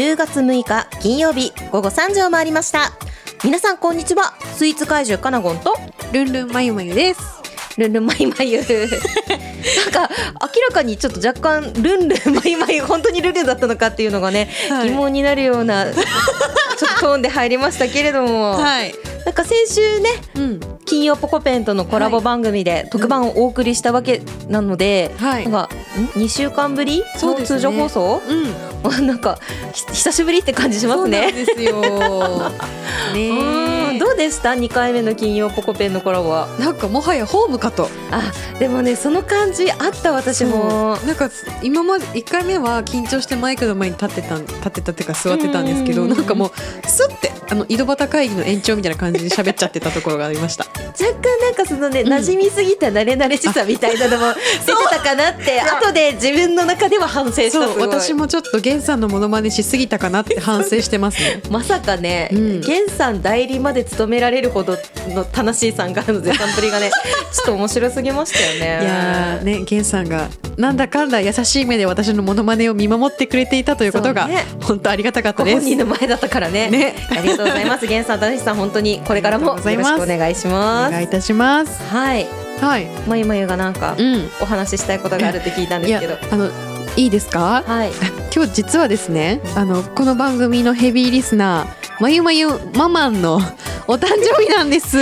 10月6日金曜日午後3時を回りました。皆さんこんにちは。スイーツ怪獣かなごんとルンルンまゆまゆです。ルンルンマイマユなんか明らかにちょっと若干ルンルンマイマユ本当にルンルンだったのかっていうのがね、はい。疑問になるようなちょっとトーンで入りましたけれども、はい。なんか先週ねうん。金曜ポコペンとのコラボ番組で特番をお送りしたわけなので、はい。なんかん2週間ぶり？の通常放送、うん なんかひ久しぶりって感じしますね。ですよ。ねどうでした？2回目の金曜ポコペンのコラボは。なんかもはやホームかと。あでもねその感じあった私も。なんか今まで1回目は緊張してマイクの前に立ってたん立ってたっていうか座ってたんですけどなんかもうスッてあの井戸端会議の延長みたいな感じで喋っちゃってたところがありました。若干なんかそのね、うん。馴染みすぎた慣れ慣れしさみたいなのも 出てたかなって後で自分の中では反省した私もちょっと源さんのモノマネしすぎたかなって反省してますね。まさかね、うん。源さん代理まで務められるほどの楽しいさんからの絶賛ぶりがね ちょっと面白すぎましたよね。いやーね源さんがなんだかんだ優しい目で私のモノマネを見守ってくれていたということが、ね。本当ありがたかったごです。本人の前だったからね。ね。ありがとうございます。源さん楽しさん本当にこれからもよろしくお願いします。お願いいたします。はい。はいまゆまゆがなんかうん。お話ししたいことがあるって聞いたんですけど。あのいいですか？はい。今日実はですねあのこの番組のヘビーリスナーまゆまゆママンのお誕生日なんです。い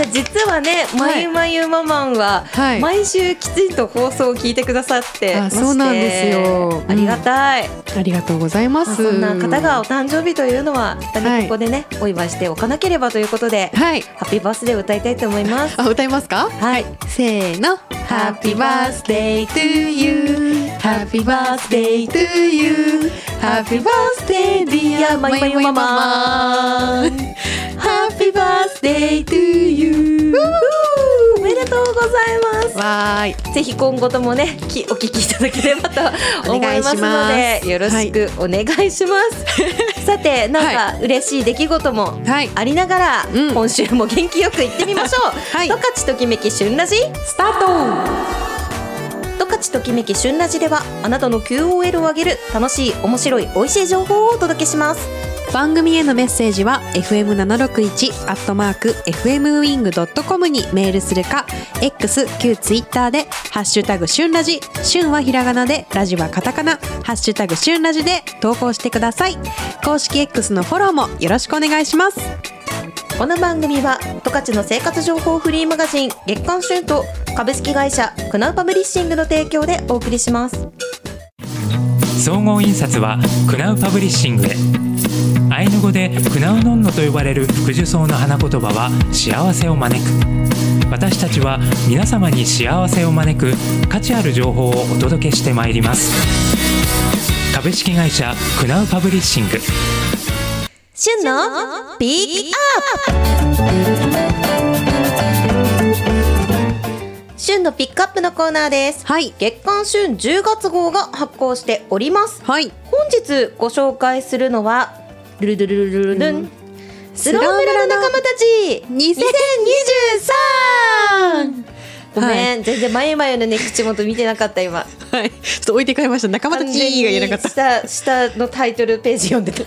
や実はね、まゆまゆママンは、はい。毎週きちんと放送を聞いてくださってましてあそうなんですよ。ありがたい、ありがとうございままあすそんな方がお誕生日というのはここでね、お祝いしておかなければということで、はい。ハッピーバースデーを歌いたいと思います。あ歌いますか？はい。せーの。Happy birthday to you. Happy birthday to you. Happy birthday dear まゆまゆママン。Happy birthday to you おめでとうございます。わーい。ぜひ今後ともねきお聞きいただければと思いますのお願いします。でよろしくお願いします、さてなんか嬉しい出来事もはい。ありながら、うん。今週も元気よく行ってみましょう、はい。十勝ときめき旬ラジスタート。十勝ときめき旬ラジではあなたの QOL を上げる楽しい面白い美味しい情報をお届けします番組へのメッセージは fm761 アットマーク fmwing.com にメールするか X 旧 Twitter でハッシュタグ旬ラジ旬はひらがなでラジはカタカナハッシュタグ旬ラジで投稿してください。公式 X のフォローもよろしくお願いします。この番組は十勝の生活情報フリーマガジン月刊旬と株式会社クナウパブリッシングの提供でお送りします。総合印刷はクナウパブリッシングへアイヌ語でクナウノンノと呼ばれる福寿草の花言葉は幸せを招く。私たちは皆様に幸せを招く価値ある情報をお届けしてまいります。株式会社クナウパブリッシング。旬のピックアップ。旬のピックアップのコーナーです。はい。月刊旬10月号が発行しております。はい。本日ご紹介するのはルルルルルルルンスロー村の仲間たち2023ごめん、はい、全然まゆのね口元見てなかった今はいちょっと置いてかれました仲間たちが言えなかった下下のタイトルページ読んでた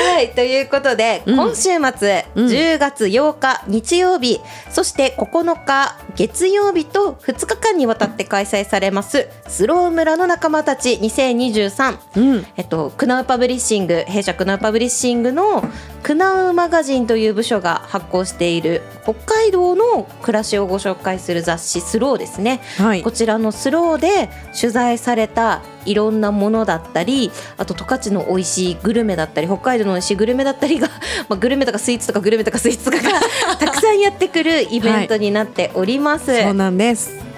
はいということで、うん。今週末、うん。10月8日日曜日そして9日月曜日と2日間にわたって開催されますスロー村の仲間たち2023うん。えっと、クナウパブリッシング弊社クナウパブリッシングのクナウマガジンという部署が発行している北海道の暮らしをご紹介する雑誌スローですね、はい。こちらのスローで取材されたいろんなものだったりあと十勝の美味しいグルメだったり北海道の美味しいグルメだったりが、まあ、グルメとかスイーツとかグルメとかスイーツとかが たくさんやってくるイベントになっております。そうなんです。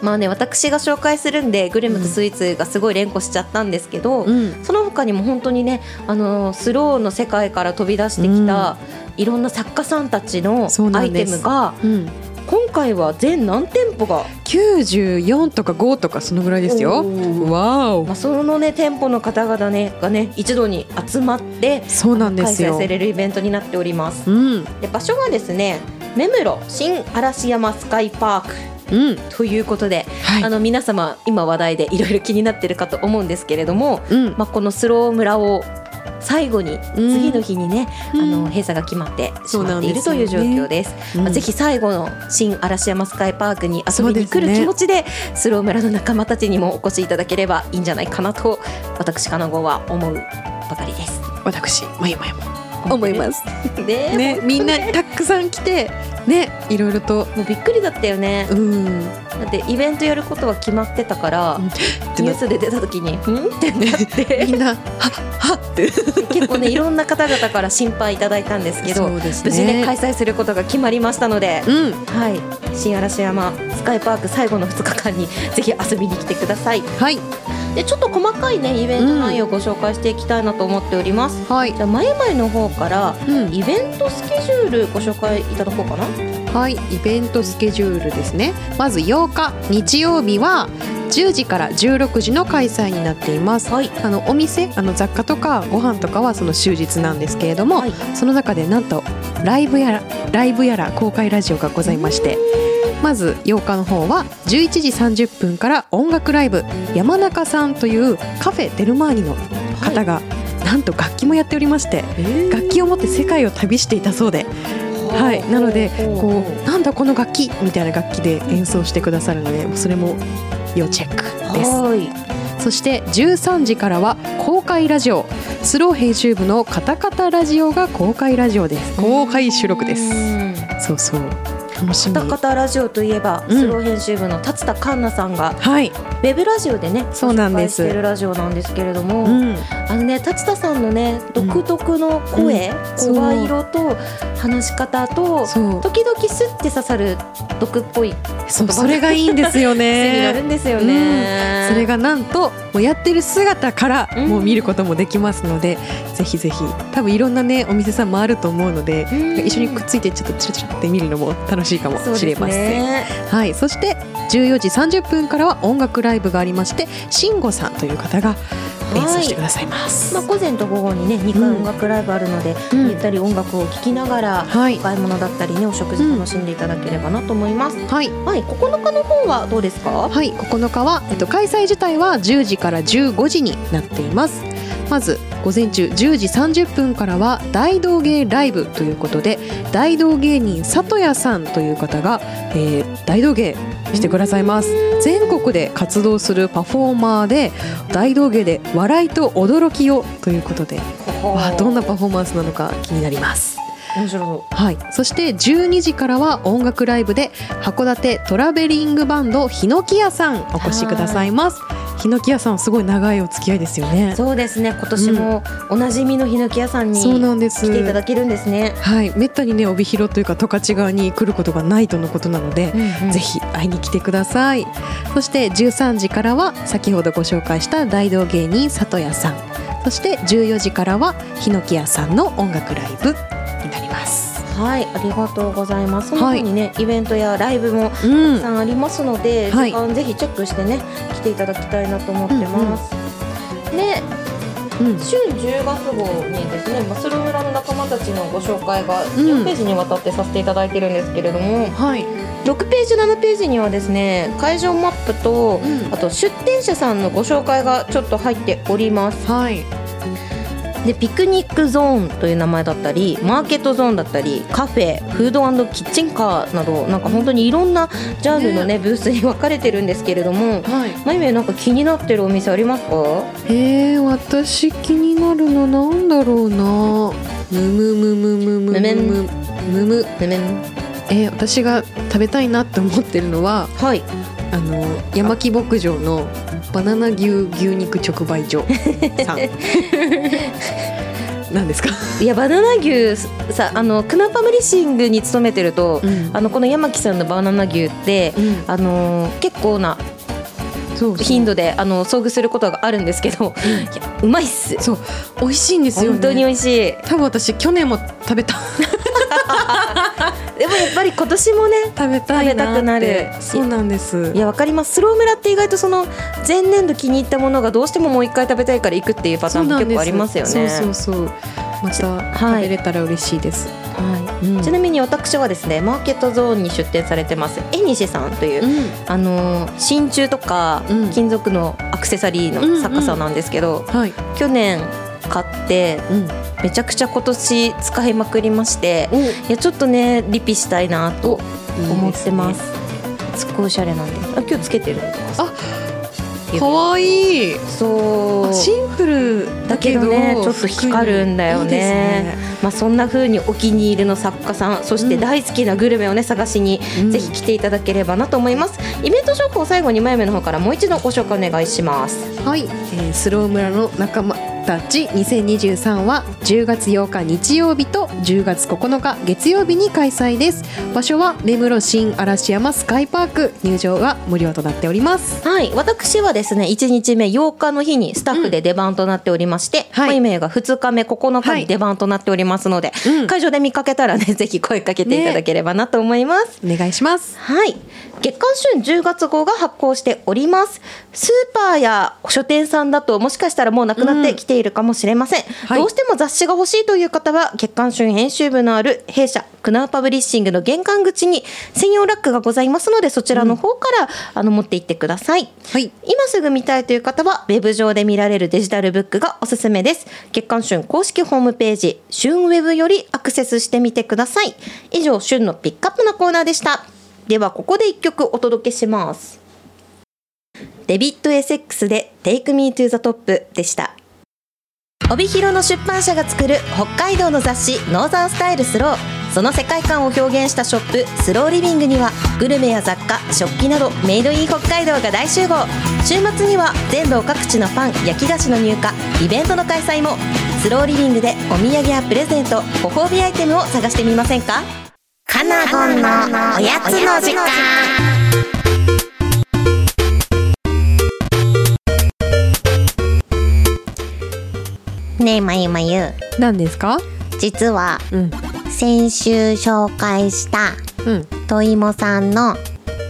まあね私が紹介するんでグルメとスイーツがすごい連呼しちゃったんですけど、うん。その他にも本当にねあのスローの世界から飛び出してきた、いろんな作家さんたちのアイテムがうん今回は全何店舗が、94とか5とかそのぐらいですよ。わおまあ、そのね店舗の方々ねがね一度に集まってそうなんで開すよ。催されるイベントになっております。うん。で場所はですね目黒新嵐山スカイパークうん。ということで、はい。あの皆様今話題でいろいろ気になってるかと思うんですけれども、うん。まあ、このスロー村を最後にうん。次の日にね、うん。あの閉鎖が決まってしそうまっているという状況です。うん。まあぜひ最後の新嵐山スカイパークに遊びに来る気持ちでスロー村の仲間たちにもお越しいただければいいんじゃないかなと私かなごは思うばかりです。私まゆまゆも思います。ねねみんなたくさん来てねいろいろと。もうびっくりだったよね。うん。だってイベントやることは決まってたから、うん。ニュースで出た時に「ん?」ってなって。みんなはっは？って。結構ねいろんな方々から心配いただいたんですけどそうです無事ねね開催することが決まりましたので、うん。はい、新嵐山スカイパーク最後の2日間にぜひ遊びに来てください。はいでちょっと細かいねイベント内容をご紹介していきたいなと思っております、はい。じゃあ前々の方からうん。イベントスケジュールご紹介いただこうかな。はい、イベントスケジュールですね。まず8日日曜日は10時から16時の開催になっています。はい。あのお店、あの雑貨とかご飯とかはその終日なんですけれども、はい。その中でなんとライブやらライブやら公開ラジオがございまして、まず8日の方は11時30分から音楽ライブ山中さんというカフェデルマーニの方が、なんと楽器もやっておりまして、楽器を持って世界を旅していたそうで。はい、なのでこうなんだこの楽器みたいな楽器で演奏してくださるのでそれも要チェックです。はい。そして13時からは公開ラジオスロー編集部のカタカタラジオが公開ラジオです。公開収録です。うんそうそう楽しみ。カタカタラジオといえば、うん。スロー編集部の達田環奈さんがはい、ウェブラジオでねそうなんです。してるラジオなんですけれども、うん、あのね達田さんのね独特の声、声色と話し方と時々スッて刺さる毒っぽいそれがいいんですよ 癖になるねんですよね。それがなんともうやってる姿からうんもう見ることもできますので、ぜひぜひ多分いろんなねお店さんもあると思うので、うん一緒にくっついてちょっとチラチラって見るのも楽しいかもしれません。ね。はい、そして14時30分からは音楽ライブがありまして慎吾さんという方が演奏してくださいます。まあ午前と午後にね2回音楽ライブあるので、うんゆったり音楽を聴きながら、はいお買い物だったりねお食事楽しんでいただければなと思います。はいはい、9日の方はどうですか？はい、9日は、えっと、開催自体は10時から15時になっています。まず午前中10時30分からは大道芸ライブということで大道芸人里谷さんという方が、えー大道芸してくださいます。全国で活動するパフォーマーで大道芸で笑いと驚きをということでわあどんなパフォーマンスなのか気になります。面白そはい、そして12時からは音楽ライブで函館トラベリングバンドヒノキ屋さんお越しくださいますヒノキ屋さんはすごい長いお付き合いですよね。う。そうですね。今年もおなじみのヒノキ屋さんにそうんです。ていただけるんですね。はい、めったにね帯広というか十勝側に来ることがないとのことなので、ぜひ会いに来てください。そして13時からは先ほどご紹介した大道芸人里谷さん。そして14時からはヒノキ屋さんの音楽ライブになりますはい、ありがとうございます。そのにね、イベントやライブもたうん。くさんありますので、はい。時間ぜひチェックしてね、来ていただきたいなと思ってます。で、うん。週10月号にですね、マスル村の仲間たちのご紹介がん。4ページにわたってさせていただいてるんですけれども、はい、6ページ7ページにはですね、会場マップと、うん。あと出店者さんのご紹介がちょっと入っております。はいでピクニックゾーンという名前だったりマーケットゾーンだったりカフェフードキッチンカーなどなんか本当にいろんなジャンルのねブースに分かれてるんですけれどもはい。まゆめなんか気になってるお店ありますか？えー、私気になるのなんだろうな。むむむむむむむむ。むむ。むねねえー、私が食べたいなって思ってるのははいあの山木牧場のバナナ牛牛肉直売所さん。なんですか、いやバナナ牛さあのクナパブリッシングに勤めてると、うん。あのこの山木さんのバナナ牛って、うん。あの結構な頻度であの遭遇することがあるんですけど、いやうまいっす。そう。美味しいんですよね。本当に美味しい。多分私去年も食べた でもやっぱり今年もね食べたいたくなる。そうなんです。いやわかります。スロー村って意外とその前年度気に入ったものがどうしてももう一回食べたいから行くっていうパターンも結構ありますよね。そうそうそう。また食べれたら嬉しいです、はい。うん。ちなみに私はですねマーケットゾーンに出店されてます。えにしさんという、うん。あのー真鍮とかうん。金属のアクセサリーの作家さんなんですけど、はい、去年買ってうん、めちゃくちゃ今年使いまくりましてお。いやちょっとねリピしたいなと思ってます。すっごいおしゃれなんで。あ今日つけてるあかわいい。そう。シンプルだけどねちょっと光るんだよね。ね。まあ、そんな風にお気に入りの作家さんそして大好きなグルメをね探しに、うん。ぜひ来ていただければなと思います。イベント情報を最後に前目の方からもう一度ご紹介お願いします。はい、えースロー村の仲間たち2023は10月8日日曜日と10月9日月曜日に開催です。場所は目黒新嵐山スカイパーク。入場は無料となっております。はい。私はですね1日目8日の日にスタッフで出番となっておりまして、はい。マイメイが2日目9日に出番となっておりますので、うん。会場で見かけたらねぜひ声かけていただければなと思います、お願いします。はい。月刊旬10月号が発行しております。スーパーや書店さんだともしかしたらもうなくなってきているかもしれません。はいどうしても雑誌が欲しいという方は月刊旬編集部のある弊社クナウパブリッシングの玄関口に専用ラックがございますのでそちらの方から、あの持って行ってください。はい今すぐ見たいという方は、ウェブ上で見られるデジタルブックがおすすめです。月刊しゅん公式ホームページ、しゅんウェブよりアクセスしてみてください。以上、旬のピックアップのコーナーでした。では、ここで一曲お届けします。デビッド・エセックスで Take Me to the Top でした。帯広の出版社が作る北海道の雑誌 northern style スロウ。その世界観を表現したショップスローリビングにはグルメや雑貨食器などメイドイン北海道が大集合。週末には全道各地のパン焼き菓子の入荷イベントの開催も。スローリビングでお土産やプレゼントご褒美アイテムを探してみませんか？カナゴンのおやつの時間。ねえまゆまゆ。何ですか？実はうん。先週紹介したうん。といもさんの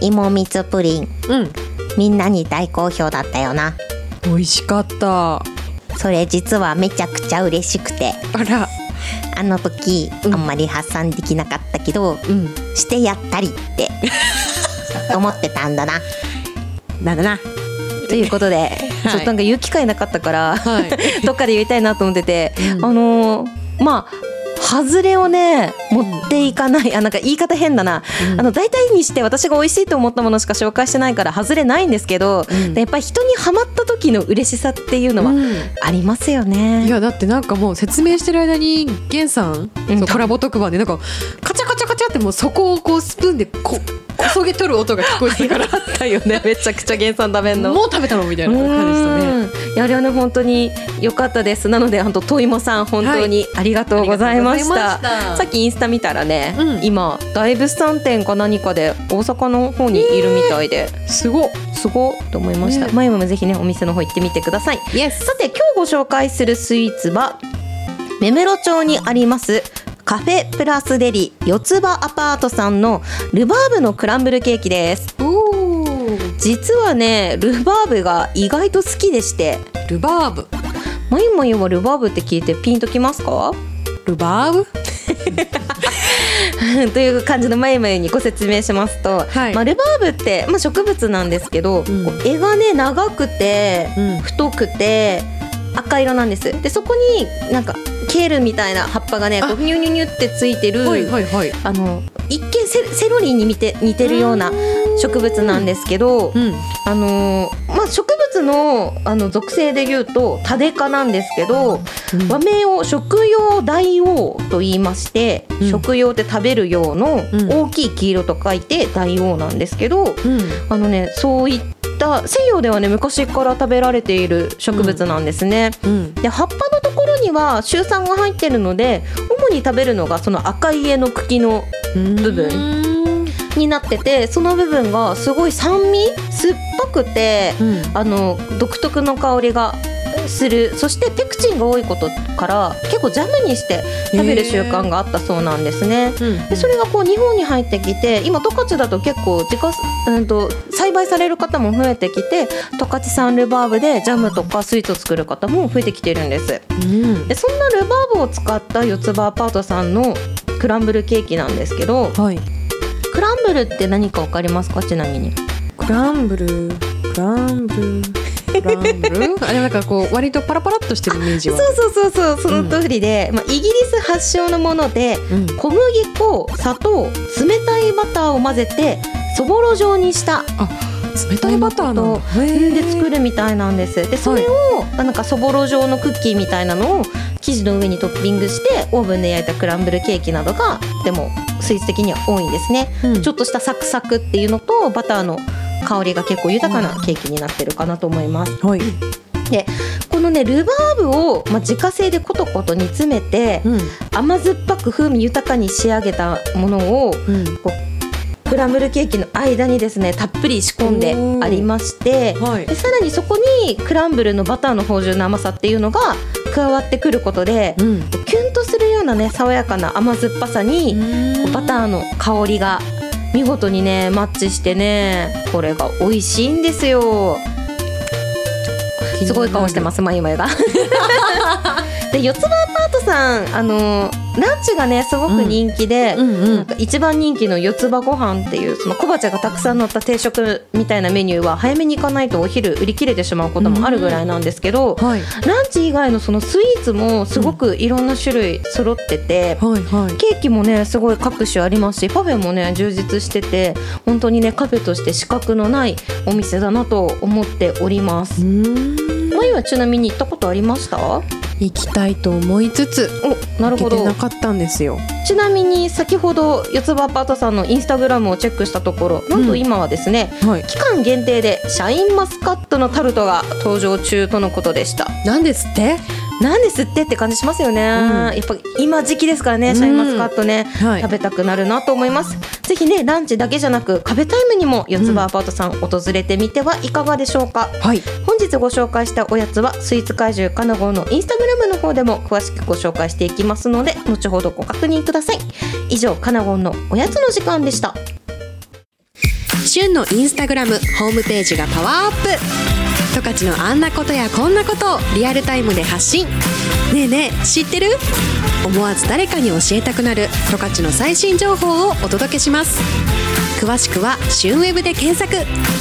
芋蜜プリン。うん。みんなに大好評だったよな。美味しかった。それ実はめちゃくちゃ嬉しくて。あら。あの時、うん。あんまり発散できなかったけどうん。してやったりって 思ってたんだな。なんだなということで、はい。ちょっとなんか言う機会なかったから、はい。どっかで言いたいなと思ってて、うん。あのーまあ外れをね持っていかない、あなんか言い方変だな、うん。あの大体にして私が美味しいと思ったものしか紹介してないから外れないんですけど、うん。でやっぱり人にはまった時の嬉しさっていうのはうん。ありますよね。いやだってなんかもう説明してる間にゲンさん、うん。コラボ特番でなんかカチャカチャカチャってもうそこをこうスプーンでここそげ取る音が聞こえてたから。あったよねめちゃくちゃ原産食べんの。もう食べたのみたいな感じでしたね。うん。いやあれはね本当に良かったです。なので本当といもさん本当にありがとうございました,、ありがとうございました。さっきインスタ見たらね、うん。今大物産展か何かで大阪の方にいるみたいで、すごっすごっと思いました、ね。前もぜひねお店の方行ってみてください。さて今日ご紹介するスイーツは目室町にありますカフェプラスデリ四つ葉アパートさんのルバーブのクランブルケーキです。実はねルバーブが意外と好きでして。ルバーブ。まゆまゆはルバーブって聞いてピンときますか？ルバーブ？という感じのまゆまゆにご説明しますと、はい。まあ、ルバーブって、まあ、植物なんですけど、う柄がね長くてうん。太くて赤色なんです。でそこになんかケールみたいな葉っぱがねこあうニュニュニュってついてる、はいはいはい。あの一見セセロリに似て似てるような植物なんですけど、うん。あのーまあ、植物のあの属性で言うとタデ科なんですけど、和名を食用大王と言いまして、うん。食用って食べる用のうん。大きい黄色と書いて大王なんですけど、うん。あのねそういった西洋ではね昔から食べられている植物なんですね。うん。で葉っぱのところにはシュ酸が入ってるので主に食べるのがその赤い絵の茎の部分になっててその部分がすごい酸味酸っぱくてうん。あの独特の香りがする。そしてペクチンが多いことから結構ジャムにして食べる習慣があったそうなんですね。うんでそれがこう日本に入ってきて今十勝だと結構自家、うん、と栽培される方も増えてきて十勝産ルバーブでジャムとかスイーツを作る方も増えてきてるんです。うん。でそんなルバーブを使った四つ葉アパートさんのクランブルケーキなんですけどはいクランブルって何か分かりますか？ちなみに。クランブル？クランブル？クランブル？あれなんかこう割とパラパラっとしてるイメージは。そうそうそうそう。その通りで、まあ、イギリス発祥のものでうん。小麦粉砂糖冷たいバターを混ぜてそぼろ状にした冷たいバターなんだへー。で作るみたいなんです。でそれを、なんかそぼろ状のクッキーみたいなのを生地の上にトッピングしてオーブンで焼いたクランブルケーキなどがでもスイーツ的には多いんですね、うん。ちょっとしたサクサクっていうのとバターの香りが結構豊かなケーキになってるかなと思います。はい。このねルバーブを、まあ、自家製でコトコト煮詰めてうん。甘酸っぱく風味豊かに仕上げたものをうんクランブルケーキの間にですねたっぷり仕込んでありましてはい。でさらにそこにクランブルのバターの芳醇な甘さっていうのが加わってくることでうん。キュンとするようなね爽やかな甘酸っぱさにバターの香りが見事にねマッチしてねこれが美味しいんですよ。すごい顔してますまゆまゆが。で四つ葉さんあのランチがねすごく人気で、うんうなん。んか一番人気の四つ葉ご飯っていうその小鉢がたくさん乗った定食みたいなメニューは早めに行かないとお昼売り切れてしまうこともあるぐらいなんですけど、はい。ランチ以外のそのスイーツもすごくいろんな種類揃ってて、はいはい。ケーキもねすごい各種ありますしパフェもね充実してて本当にねカフェとして資格のないお店だなと思っております。うん。まゆはちなみに行ったことありました？行きたいと思いつつおなるほど。な。かったんですよ。ちなみに先ほど四つ葉アパートさんのインスタグラムをチェックしたところなんと今はですね、はい。期間限定でシャインマスカットのタルトが登場中とのことでした。なんですって？なんですってって感じしますよね、やっぱ今時期ですからねシャインマスカットね、はい。食べたくなるなと思います。ぜひねランチだけじゃなくカフェタイムにも四つ葉アパートさん訪れてみてはいかがでしょうか、はい。本日ご紹介したおやつはスイーツ怪獣カナゴンのインスタグラムの方でも詳しくご紹介していきますので後ほどご確認ください。以上カナゴンのおやつの時間でした。旬のインスタグラムホームページがパワーアップ十勝のあんなことやこんなことをリアルタイムで発信。ねえねえ知ってる？思わず誰かに教えたくなる。十勝の最新情報をお届けします。詳しくは「旬ウェブ」で検索。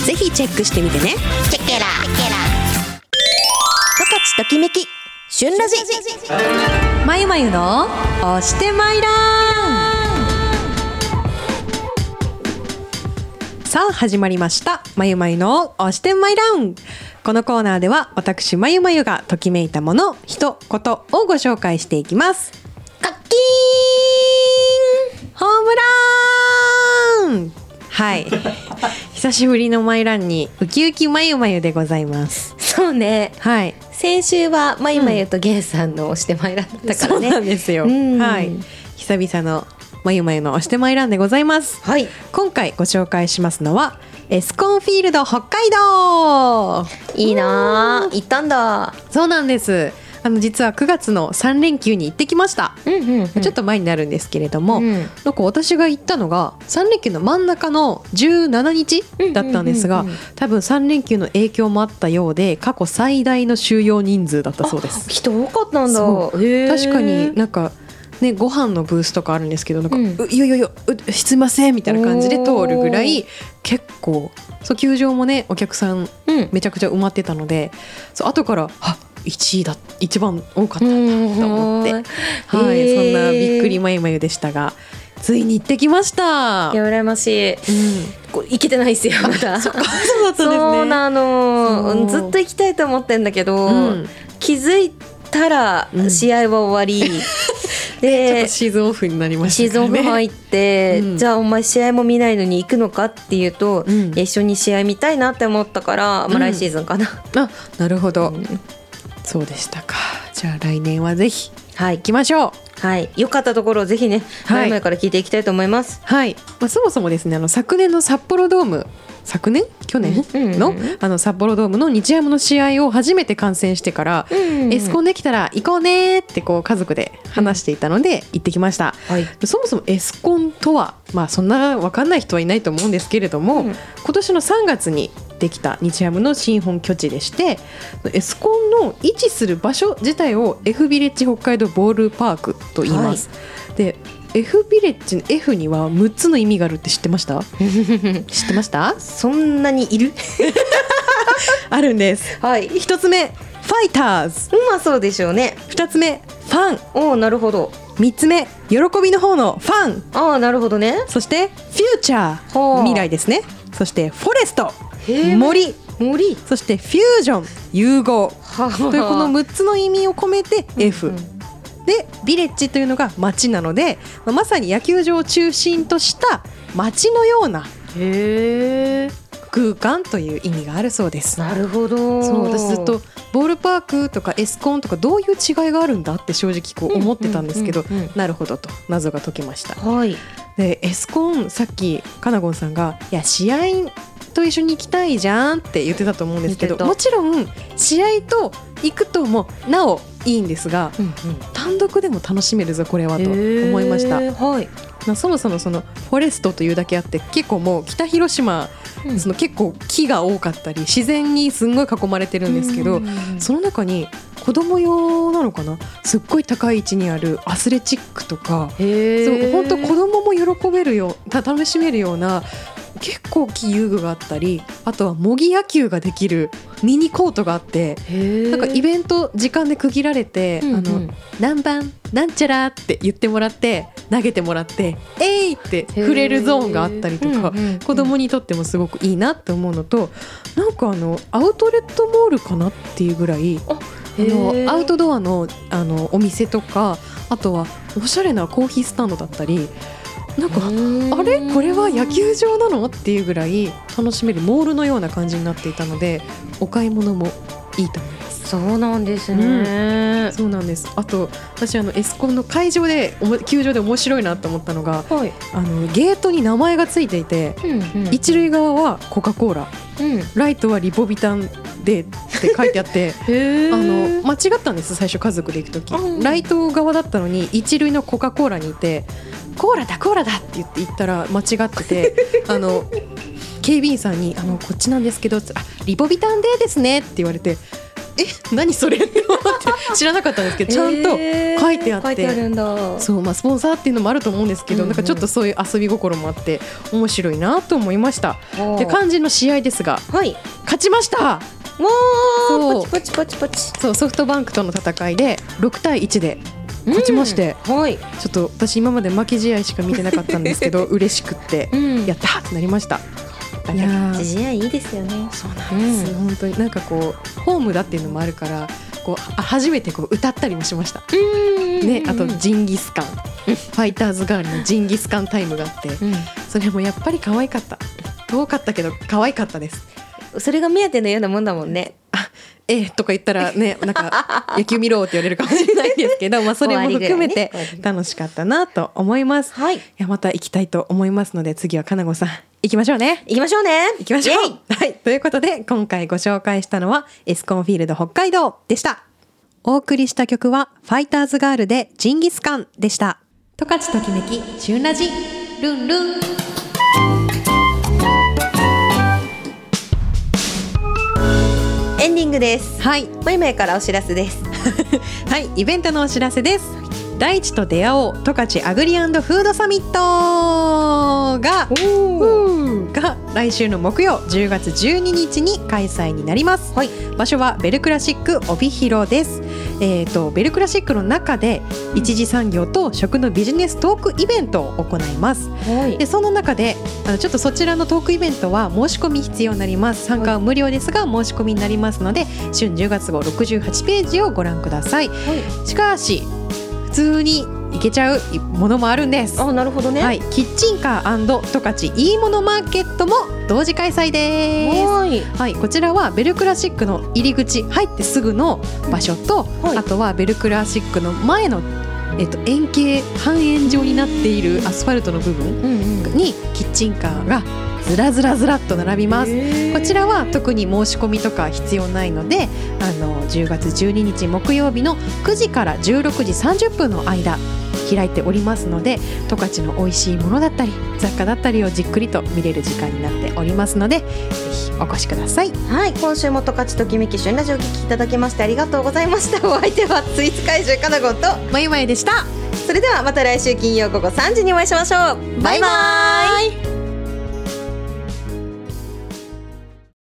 ぜひチェックしてみてね。チェケラ。十勝ときめき。旬ラジ。まゆまゆの押してまいらん。さあ始まりました。まゆまゆの押してまいらんこのコーナーでは私まゆまゆがときめいたもの人ことをご紹介していきます。カッキホームラン!はい。久しぶりのマイランにウキウキまゆまゆでございます。ーンそうね。はい。先週はまゆまゆとゲイさんの押してまいらんだったからね、そうなんですよ。うん。はい。久々のまゆまゆの押してまいらんでございます。はい。今回ご紹介しますのはエスコンフィールド北海道。いいな。あ行ったんだ。そうなんです。あの実は9月の3連休に行ってきました、うんうん、うん、ちょっと前になるんですけれども、うん。なんか私が行ったのが3連休の真ん中の17日だったんですが、うん。うんうんうん多分3連休の影響もあったようで過去最大の収容人数だったそうです。人多かったんだ。確かになんかねご飯のブースとかあるんですけどなんか、うん。ういやいやいやうすいませんみたいな感じで通るぐらい結構そう球場もねお客さんうん。めちゃくちゃ埋まってたのでそう後からあ1位だ一番多かったんだと思って、はい、そんなびっくりまゆまゆでしたがついに行ってきました。いや羨ましい。うん。こう行けてないですよまだ。そうだったんですね。そうなの。ずっと行きたいと思ってんだけど、うん。気づいたらうん。試合は終わり、ちょっでとシーズンオフになりまシーズンオフ入って、うん。じゃあお前試合も見ないのに行くのかっていうと、うん。一緒に試合見たいなって思ったから、まあ、来シーズンかな、あなるほど、うん。そうでしたか。じゃあ来年はぜひはい。行きましょうはい。良かったところをぜひねはい。前々から聞いていきたいと思います、はい、まあ、そもそもですねあの昨年の札幌ドーム昨年？去年？うん。の,、うんあの札幌ドームの日ハムの試合を初めて観戦してから、エスコンできたら行こうねってこう家族で話していたので行ってきました。はい。そもそもエスコンとはまあそんな分かんない人はいないと思うんですけれども、うん。今年の3月にできた日ハムの新本拠地でしてエスコンの位置する場所自体を F ビレッジ北海道ボールパークと言います。で F ビレッジの F には6つの意味があるって知ってました？知ってました？そんなにいる？あるんです。はい。1つ目ファイターズ。まあそうでしょうね。2つ目ファン。おおなるほど。3つ目喜びの方のファン。ああなるほどね。そしてフューチャー。はあ未来ですね。そしてフォレスト森。森。そしてフュージョン融合。はというこの6つの意味を込めて F、うん。でビレッジというのが街なのでまあまさに野球場を中心とした街のような空間という意味があるそうです。なるほどそう私ずっとボールパークとかエスコンとかどういう違いがあるんだって正直こう思ってたんですけど、うんうんうんなるほどと謎が解けました。はいでエスコンさっきカナゴンさんが「いや試合と一緒に行きたいじゃん」って言ってたと思うんですけどもちろん試合と行くともなおいいんですがうん単独でも楽しめるぞこれはと思いました。はいまあそもそもそのフォレストというだけあって結構もう北広島、その結構木が多かったり自然にすんごい囲まれてるんですけど、その中に子供用なのかな？すっごい高い位置にあるアスレチックとかへそう本当子供も喜べるよた楽しめるような結構大きい遊具があったりあとは模擬野球ができるミニコートがあってなんかイベント時間で区切られて、あの何番なんちゃらって言ってもらって投げてもらって「えい!」って触れるゾーンがあったりとか、子供にとってもすごくいいなって思うのとなんかあのアウトレットモールかなっていうぐらいあのアウトドアのあのお店とかあとはおしゃれなコーヒースタンドだったりなんかあれ？これは野球場なの？っていうぐらい楽しめるモールのような感じになっていたのでお買い物もいいと思います。そうなんですね、そうなんです。あと私あのエスコンの会場でおも球場で面白いなと思ったのがはい、あのゲートに名前がついていてうんうん一塁側はコカ・コーラ。うん、ライトはリポビタンでって書いてあって へあの間違ったんです最初家族で行く時。うんライト側だったのに一塁のコカ・コーラにいて「コーラだコーラだ」って言って行ったら間違ってて あの警備員さんに「あのこっちなんですけど」あリポビタンデーですね」って言われて「え何それ?」って思って知らなかったんですけど ちゃんと書いてあって書いてあるんだ。そうまあスポンサーっていうのもあると思うんですけど、なんかちょっとそういう遊び心もあって面白いなと思いました。で肝心の試合ですがはい。勝ちました！わそう。ーパチパチパチパチ。そうソフトバンクとの戦いで6対1で勝ちまして、うん。はい、ちょっと私今まで負け試合しか見てなかったんですけど 嬉しくってうん。やったーってなりました。いやー。試合いいですよね。そうなんです、本当に。なんかこうホームだっていうのもあるからこうあ初めてこう歌ったりもしました。ね、あとジンギスカン、ファイターズガールのジンギスカンタイムがあって。うん。それもやっぱり可愛かった。遠かったけど可愛かったです。それが目当てのようなもんだもんねええとか言ったらねなんか 野球見ろって言われるかもしれないんですけど、まあ、それも含めて楽しかったなと思います。はいいやまた行きたいと思いますので次はかなごさん行きましょうね。行きましょうね行きましょうはい。ということで、今回ご紹介したのは、エスコンフィールド北海道でした。お送りした曲は、ファイターズガールでジンギスカンでした。十勝ときめき、旬ラジ、ルンルン。エンディングですはい。まいまいからお知らせです はい、イベントのお知らせです。大地と出会おう十勝アグリフードサミットがが来週の木曜10月12日に開催になります。はい場所はベルクラシック帯広です。えっ、とベルクラシックの中で一次産業と食のビジネストークイベントを行います。はい。でその中であのちょっとそちらのトークイベントは申し込み必要になります。参加は無料ですが申し込みになりますので春10月号68ページをご覧ください。しかし普通に行けちゃうものもあるんです。あなるほどね。はい、キッチンカー十勝いいものマーケットも同時開催です。はい。はい、こちらはベルクラシックの入り口入ってすぐの場所と、はい。あとはベルクラシックの前の、えっと、円形半円状になっているアスファルトの部分にキッチンカーがずらずらずらっと並びます。こちらは特に申し込みとか必要ないのであの10月12日木曜日の9時から16時30分の間開いておりますので十勝の美味しいものだったり雑貨だったりをじっくりと見れる時間になっておりますのでぜひお越しください。はい今週も十勝ときめき旬ラジオお聞きいただきましてありがとうございました。お相手はスイーツ怪獣かなごんと。まゆまゆでした。それではまた来週金曜午後3時にお会いしましょう。バイバイ